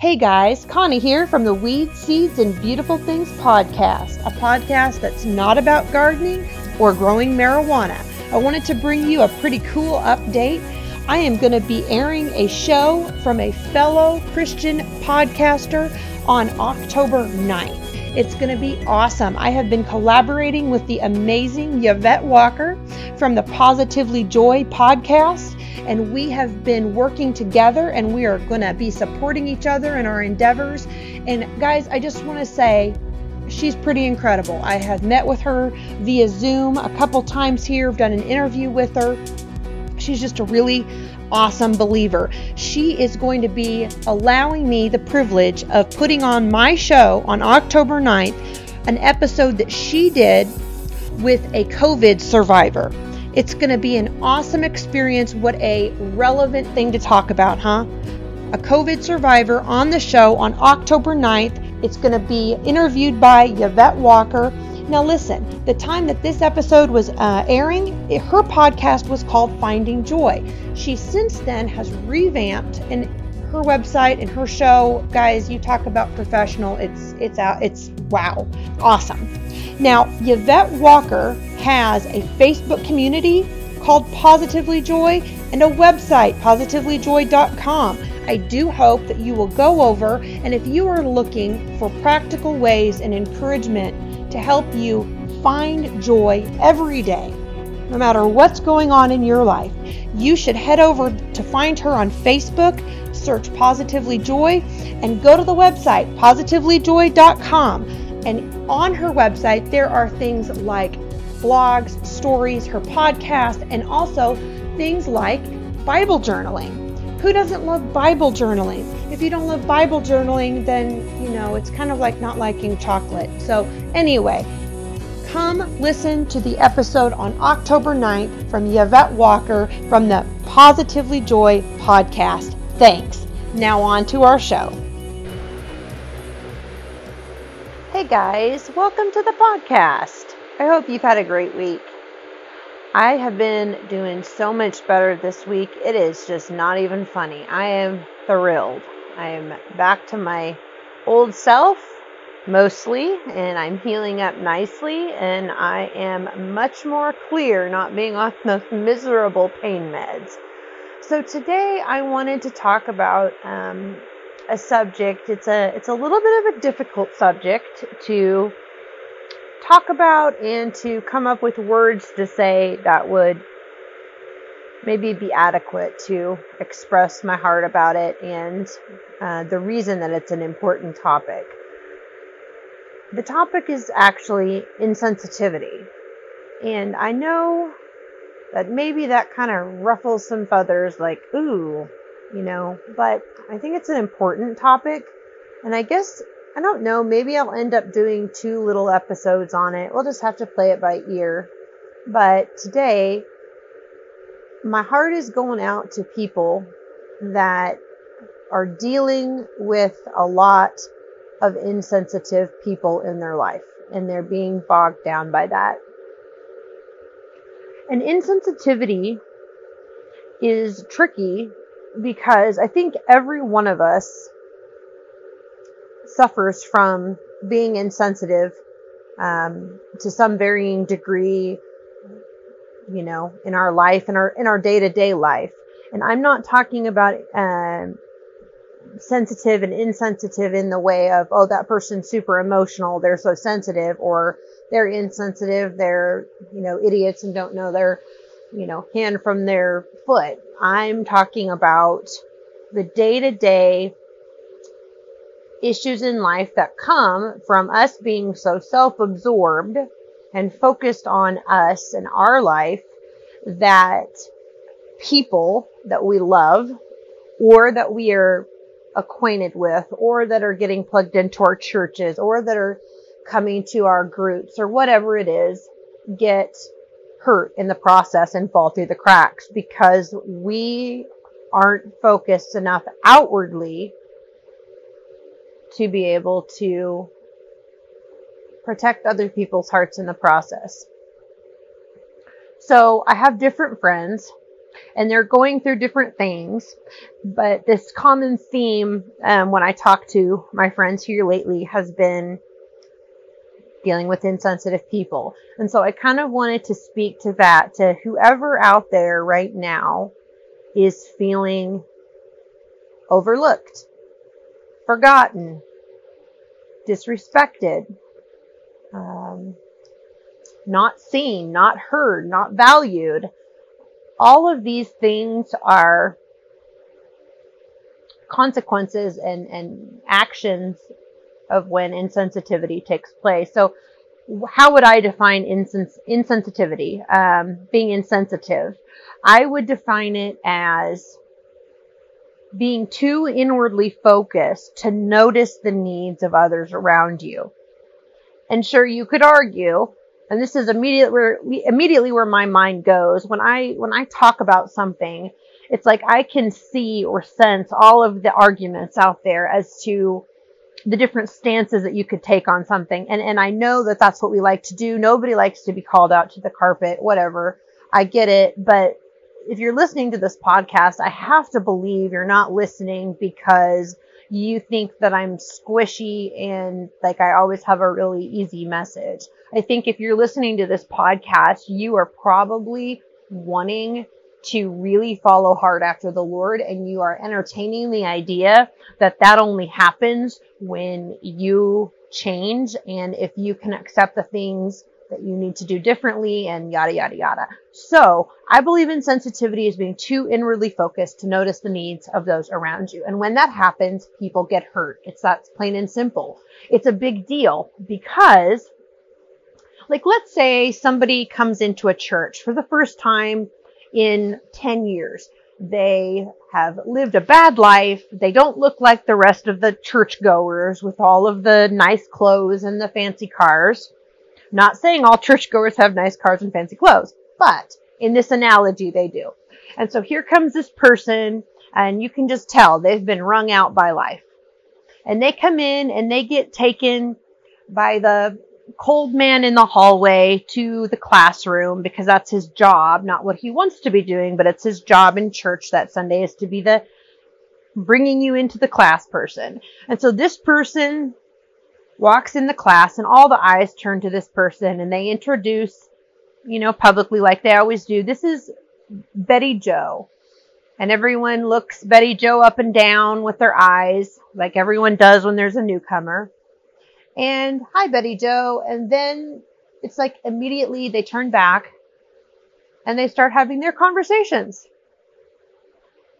Hey guys, Connie here from the Weed, Seeds, and Beautiful Things podcast, a podcast that's not about gardening or growing marijuana. I wanted to bring you a pretty cool update. I am going to be airing a show from a fellow Christian podcaster on October 9th. It's going to be awesome. I have been collaborating with the amazing Yvette Walker from the Positively Joy podcast and we have been working together and we are going to be supporting each other in our endeavors. And guys, I just want to say she's pretty incredible. I have met with her via Zoom a couple times here, I've done an interview with her. She's just a really awesome believer. She is going to be allowing me the privilege of putting on my show on October 9th, an episode that she did with a COVID survivor. It's going to be an awesome experience. What a relevant thing to talk about, huh? A COVID survivor on the show on October 9th. It's going to be interviewed by Yvette Walker. Now, listen, the time that this episode was uh, airing, it, her podcast was called Finding Joy. She since then has revamped and her website and her show. Guys, you talk about professional. It's it's out. It's wow, awesome. Now, Yvette Walker has a Facebook community called Positively Joy and a website, positivelyjoy.com. I do hope that you will go over and if you are looking for practical ways and encouragement to help you find joy every day, no matter what's going on in your life, you should head over to find her on Facebook, search Positively Joy, and go to the website, positivelyjoy.com. And on her website, there are things like blogs, stories, her podcast, and also things like Bible journaling. Who doesn't love Bible journaling? If you don't love Bible journaling, then, you know, it's kind of like not liking chocolate. So, anyway, come listen to the episode on October 9th from Yvette Walker from the Positively Joy podcast. Thanks. Now, on to our show. Hey guys, welcome to the podcast. I hope you've had a great week. I have been doing so much better this week. It is just not even funny. I am thrilled. I am back to my old self mostly, and I'm healing up nicely, and I am much more clear not being on those miserable pain meds. So today I wanted to talk about um, a subject. It's a it's a little bit of a difficult subject to talk about and to come up with words to say that would maybe be adequate to express my heart about it and uh, the reason that it's an important topic. The topic is actually insensitivity. And I know that maybe that kind of ruffles some feathers, like, ooh, you know, but I think it's an important topic. And I guess I don't know. Maybe I'll end up doing two little episodes on it. We'll just have to play it by ear. But today, my heart is going out to people that are dealing with a lot of insensitive people in their life and they're being bogged down by that. And insensitivity is tricky because I think every one of us suffers from being insensitive um, to some varying degree, you know, in our life, in our in our day to day life. And I'm not talking about um, sensitive and insensitive in the way of oh that person's super emotional, they're so sensitive, or they're insensitive, they're you know idiots and don't know their you know hand from their foot. I'm talking about the day to day issues in life that come from us being so self absorbed and focused on us and our life that people that we love or that we are acquainted with or that are getting plugged into our churches or that are coming to our groups or whatever it is get hurt in the process and fall through the cracks because we aren't focused enough outwardly to be able to protect other people's hearts in the process. So I have different friends and they're going through different things. But this common theme um, when I talk to my friends here lately has been dealing with insensitive people. And so I kind of wanted to speak to that to whoever out there right now is feeling overlooked, forgotten, disrespected, um, not seen, not heard, not valued. All of these things are consequences and, and actions of when insensitivity takes place. So, how would I define insens- insensitivity? Um, being insensitive, I would define it as being too inwardly focused to notice the needs of others around you. And sure, you could argue, and this is immediately where immediately where my mind goes when I when I talk about something. It's like I can see or sense all of the arguments out there as to the different stances that you could take on something. And, and I know that that's what we like to do. Nobody likes to be called out to the carpet, whatever. I get it. But if you're listening to this podcast, I have to believe you're not listening because you think that I'm squishy and like I always have a really easy message. I think if you're listening to this podcast, you are probably wanting to really follow hard after the Lord and you are entertaining the idea that that only happens when you change and if you can accept the things that you need to do differently and yada yada yada. So I believe in sensitivity as being too inwardly focused to notice the needs of those around you. And when that happens, people get hurt. It's that plain and simple. It's a big deal because like let's say somebody comes into a church for the first time in 10 years. They have lived a bad life. They don't look like the rest of the churchgoers with all of the nice clothes and the fancy cars. Not saying all churchgoers have nice cars and fancy clothes, but in this analogy, they do. And so here comes this person, and you can just tell they've been wrung out by life. And they come in and they get taken by the cold man in the hallway to the classroom because that's his job, not what he wants to be doing, but it's his job in church that Sunday is to be the bringing you into the class person. And so this person walks in the class and all the eyes turn to this person and they introduce, you know, publicly like they always do. This is Betty Joe. And everyone looks Betty Joe up and down with their eyes like everyone does when there's a newcomer and hi, Betty Joe. And then it's like immediately they turn back and they start having their conversations.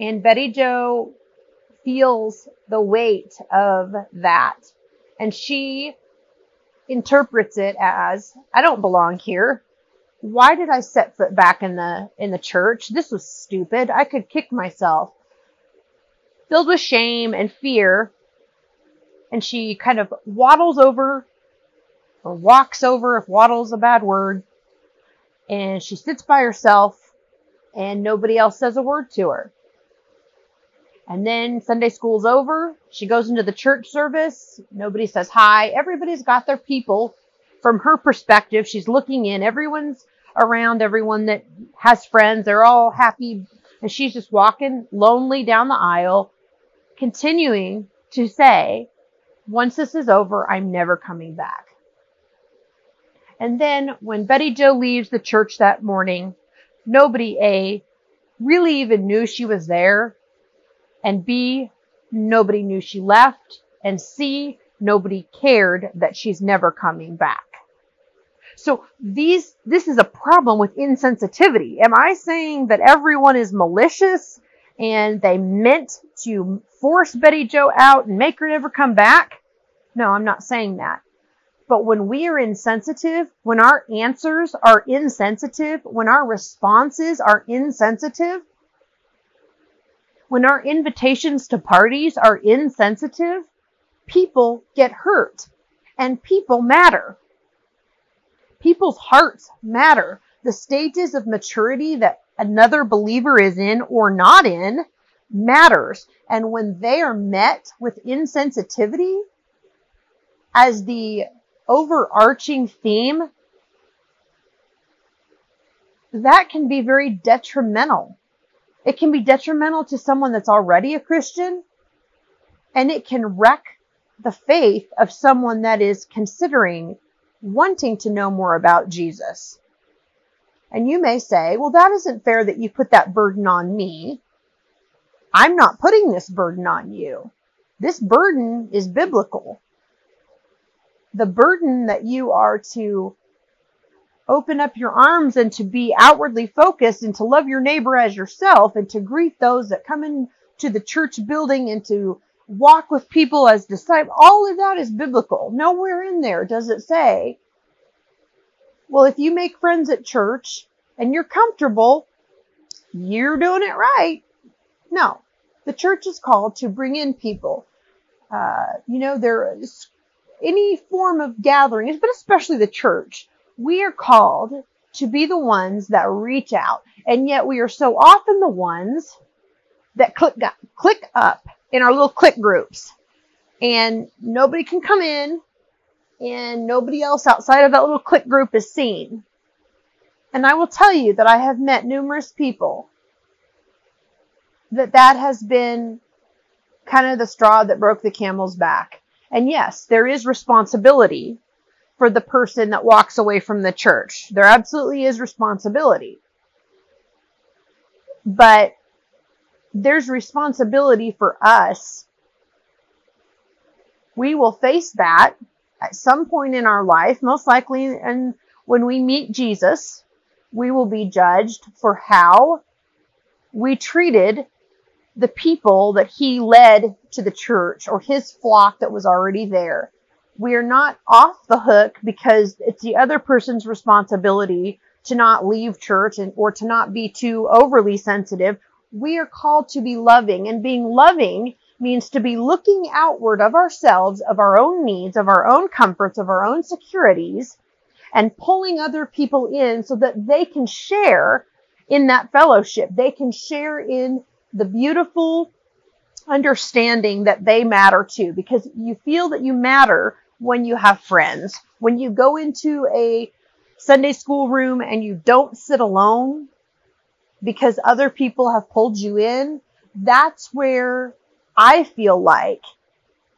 And Betty Joe feels the weight of that. And she interprets it as, I don't belong here. Why did I set foot back in the, in the church? This was stupid. I could kick myself. Filled with shame and fear, and she kind of waddles over or walks over if waddle's a bad word and she sits by herself and nobody else says a word to her. And then Sunday school's over. She goes into the church service. Nobody says hi. Everybody's got their people. From her perspective, she's looking in. Everyone's around, everyone that has friends. They're all happy. And she's just walking lonely down the aisle, continuing to say, once this is over, I'm never coming back. And then when Betty Joe leaves the church that morning, nobody A really even knew she was there. And B, nobody knew she left. And C, nobody cared that she's never coming back. So these, this is a problem with insensitivity. Am I saying that everyone is malicious and they meant to force Betty Joe out and make her never come back? No, I'm not saying that. But when we are insensitive, when our answers are insensitive, when our responses are insensitive, when our invitations to parties are insensitive, people get hurt and people matter. People's hearts matter. The stages of maturity that another believer is in or not in matters. And when they are met with insensitivity as the overarching theme, that can be very detrimental It can be detrimental to someone that's already a Christian, and it can wreck the faith of someone that is considering wanting to know more about Jesus. And you may say, well, that isn't fair that you put that burden on me. I'm not putting this burden on you. This burden is biblical. The burden that you are to open up your arms and to be outwardly focused and to love your neighbor as yourself and to greet those that come into the church building and to walk with people as disciples. All of that is biblical. Nowhere in there does it say, well, if you make friends at church and you're comfortable, you're doing it right. No, the church is called to bring in people. Uh, you know, there is any form of gathering, but especially the church. We are called to be the ones that reach out, and yet we are so often the ones that click click up in our little clique groups, and nobody can come in, and nobody else outside of that little clique group is seen. And I will tell you that I have met numerous people that that has been kind of the straw that broke the camel's back. And yes, there is responsibility for the person that walks away from the church. There absolutely is responsibility. But there's responsibility for us. We will face that at some point in our life, most likely, and when we meet Jesus, we will be judged for how we treated the people that he led to the church or his flock that was already there. We are not off the hook because it's the other person's responsibility to not leave church and or to not be too overly sensitive. We are called to be loving and being loving means to be looking outward of ourselves, of our own needs, of our own comforts, of our own securities, and pulling other people in so that they can share in that fellowship. They can share in the beautiful understanding that they matter too, because you feel that you matter when you have friends. When you go into a Sunday school room and you don't sit alone because other people have pulled you in, that's where I feel like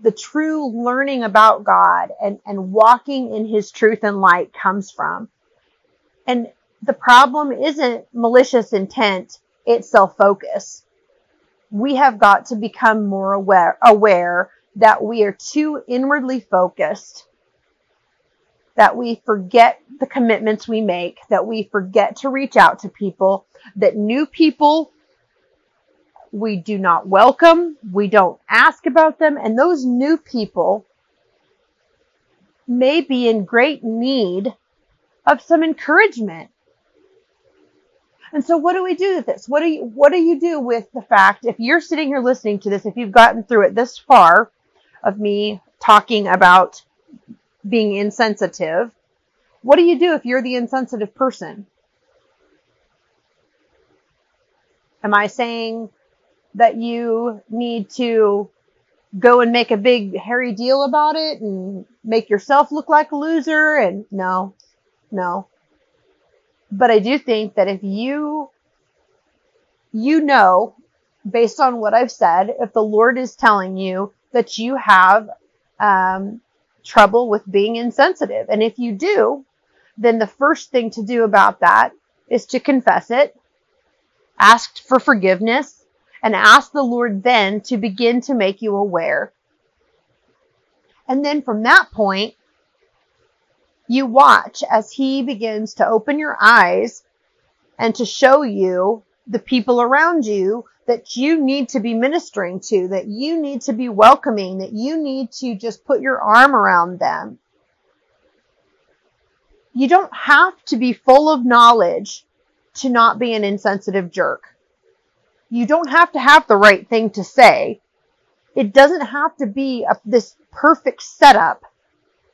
the true learning about God and, and walking in his truth and light comes from. And the problem isn't malicious intent, it's self focus we have got to become more aware, aware that we are too inwardly focused, that we forget the commitments we make, that we forget to reach out to people, that new people we do not welcome, we don't ask about them, and those new people may be in great need of some encouragement and so what do we do with this? What do you what do you do with the fact if you're sitting here listening to this, if you've gotten through it this far of me talking about being insensitive, what do you do if you're the insensitive person? Am I saying that you need to go and make a big hairy deal about it and make yourself look like a loser and no, no. But I do think that if you, you know, based on what I've said, if the Lord is telling you that you have um, trouble with being insensitive, and if you do, then the first thing to do about that is to confess it, ask for forgiveness, and ask the Lord then to begin to make you aware. And then from that point, you watch as he begins to open your eyes and to show you the people around you that you need to be ministering to, that you need to be welcoming, that you need to just put your arm around them. You don't have to be full of knowledge to not be an insensitive jerk. You don't have to have the right thing to say. It doesn't have to be a, this perfect setup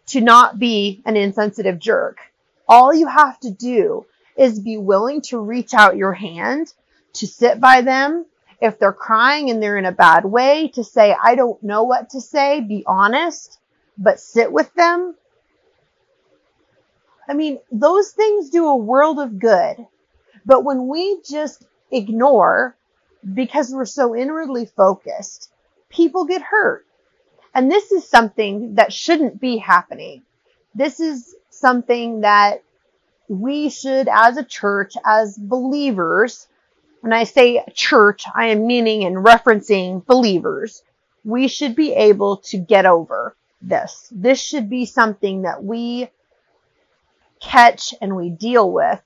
to not be an insensitive jerk. All you have to do is be willing to reach out your hand, to sit by them. If they're crying and they're in a bad way, to say, I don't know what to say, be honest, but sit with them. I mean, those things do a world of good. But when we just ignore because we're so inwardly focused, people get hurt. And this is something that shouldn't be happening. This is something that we should, as a church, as believers, when I say church, I am meaning and referencing believers, we should be able to get over this. This should be something that we catch and we deal with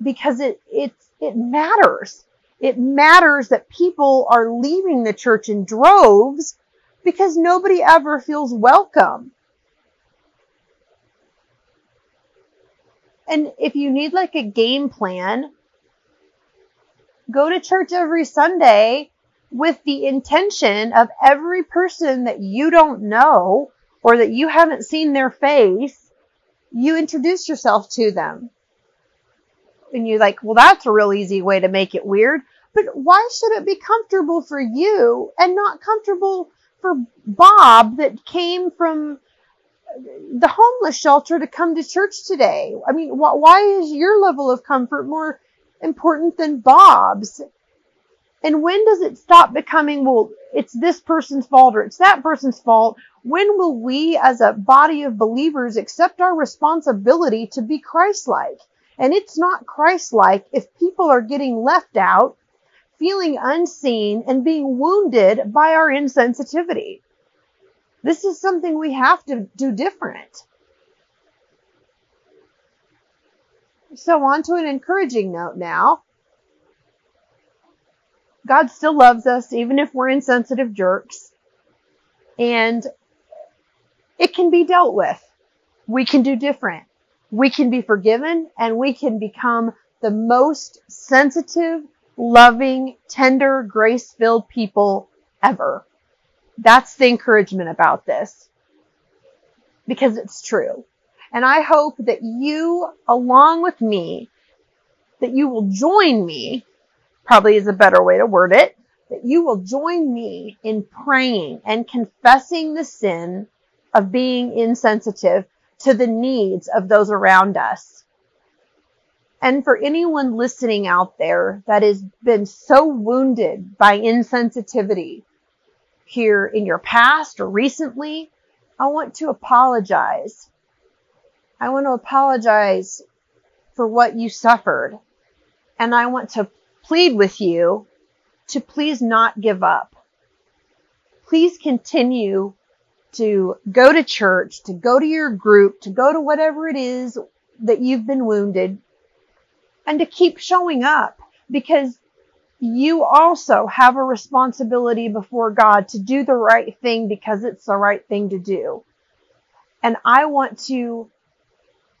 because it it's it matters. It matters that people are leaving the church in droves because nobody ever feels welcome. And if you need like a game plan, go to church every Sunday with the intention of every person that you don't know or that you haven't seen their face, you introduce yourself to them. And you're like, well, that's a real easy way to make it weird. But why should it be comfortable for you and not comfortable for Bob that came from the homeless shelter to come to church today? I mean, wh- why is your level of comfort more important than Bob's? And when does it stop becoming, well, it's this person's fault or it's that person's fault? When will we as a body of believers accept our responsibility to be Christ-like? And it's not Christ-like if people are getting left out, feeling unseen, and being wounded by our insensitivity. This is something we have to do different. So on to an encouraging note now. God still loves us, even if we're insensitive jerks. And it can be dealt with. We can do different. We can be forgiven and we can become the most sensitive, loving, tender, grace filled people ever. That's the encouragement about this because it's true. And I hope that you, along with me, that you will join me probably is a better way to word it, that you will join me in praying and confessing the sin of being insensitive to the needs of those around us. And for anyone listening out there that has been so wounded by insensitivity here in your past or recently, I want to apologize. I want to apologize for what you suffered. And I want to plead with you to please not give up. Please continue to go to church, to go to your group, to go to whatever it is that you've been wounded and to keep showing up because you also have a responsibility before God to do the right thing because it's the right thing to do. And I want to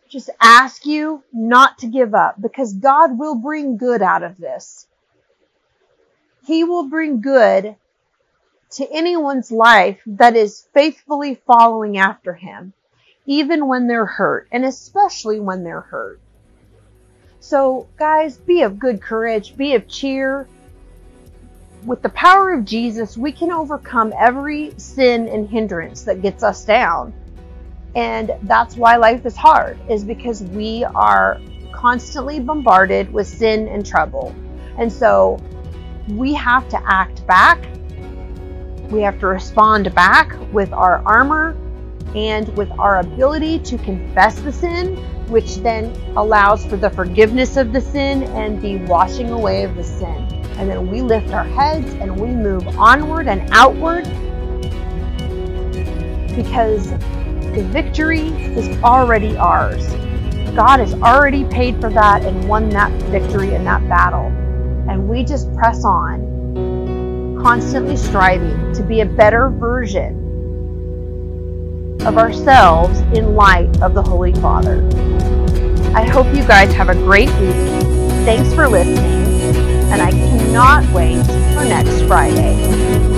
just ask you not to give up because God will bring good out of this. He will bring good to anyone's life that is faithfully following after him, even when they're hurt, and especially when they're hurt. So, guys, be of good courage, be of cheer. With the power of Jesus, we can overcome every sin and hindrance that gets us down. And that's why life is hard, is because we are constantly bombarded with sin and trouble. And so we have to act back. We have to respond back with our armor and with our ability to confess the sin, which then allows for the forgiveness of the sin and the washing away of the sin. And then we lift our heads and we move onward and outward because the victory is already ours. God has already paid for that and won that victory in that battle. And we just press on, constantly striving to be a better version of ourselves in light of the Holy Father. I hope you guys have a great week. Thanks for listening, and I cannot wait for next Friday.